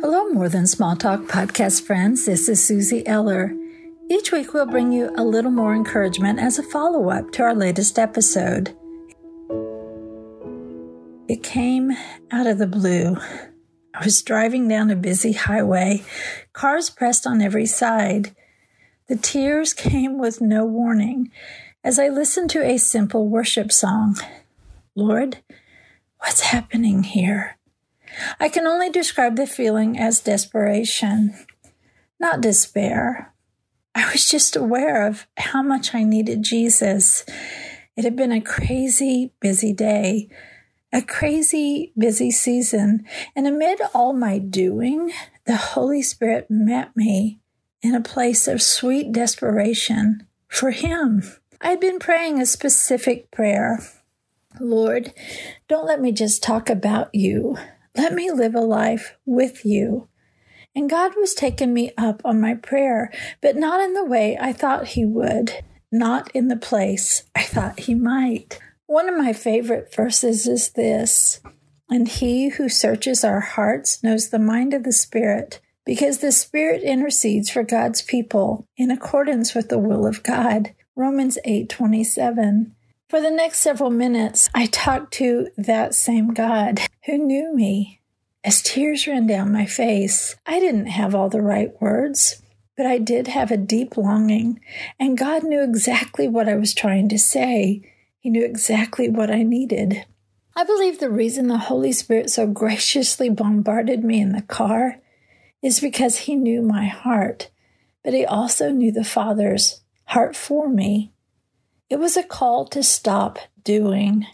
Hello, More Than Small Talk podcast friends. This is Suzie Eller. Each week, we'll bring you a little more encouragement as a follow up to our latest episode. It came out of the blue. I was driving down a busy highway, cars pressed on every side. The tears came with no warning as I listened to a simple worship song Lord, what's happening here? I can only describe the feeling as desperation, not despair. I was just aware of how much I needed Jesus. It had been a crazy, busy day, a crazy, busy season, and amid all my doing, the Holy Spirit met me in a place of sweet desperation for Him. I had been praying a specific prayer Lord, don't let me just talk about you. Let me live a life with you. And God was taking me up on my prayer, but not in the way I thought He would, not in the place I thought He might. One of my favorite verses is this And He who searches our hearts knows the mind of the Spirit, because the Spirit intercedes for God's people in accordance with the will of God. Romans 8 27. For the next several minutes, I talked to that same God who knew me. As tears ran down my face, I didn't have all the right words, but I did have a deep longing, and God knew exactly what I was trying to say. He knew exactly what I needed. I believe the reason the Holy Spirit so graciously bombarded me in the car is because He knew my heart, but He also knew the Father's heart for me. It was a call to stop doing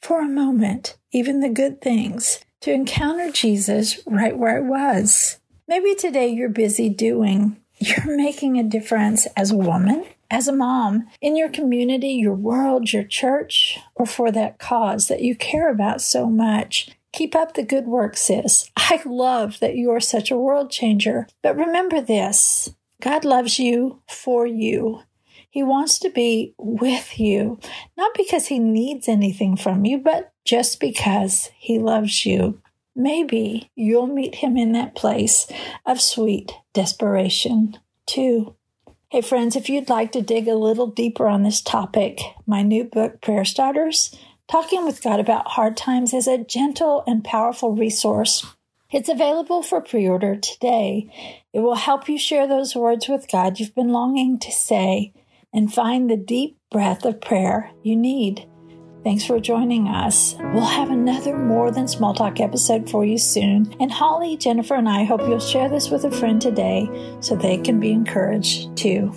for a moment, even the good things, to encounter Jesus right where I was. Maybe today you're busy doing, you're making a difference as a woman, as a mom, in your community, your world, your church, or for that cause that you care about so much. Keep up the good work, sis. I love that you are such a world changer. But remember this God loves you for you. He wants to be with you, not because he needs anything from you, but just because he loves you. Maybe you'll meet him in that place of sweet desperation, too. Hey, friends, if you'd like to dig a little deeper on this topic, my new book, Prayer Starters, Talking with God About Hard Times, is a gentle and powerful resource. It's available for pre order today. It will help you share those words with God you've been longing to say and find the deep breath of prayer you need. Thanks for joining us. We'll have another More Than Small Talk episode for you soon. And Holly, Jennifer, and I hope you'll share this with a friend today so they can be encouraged too.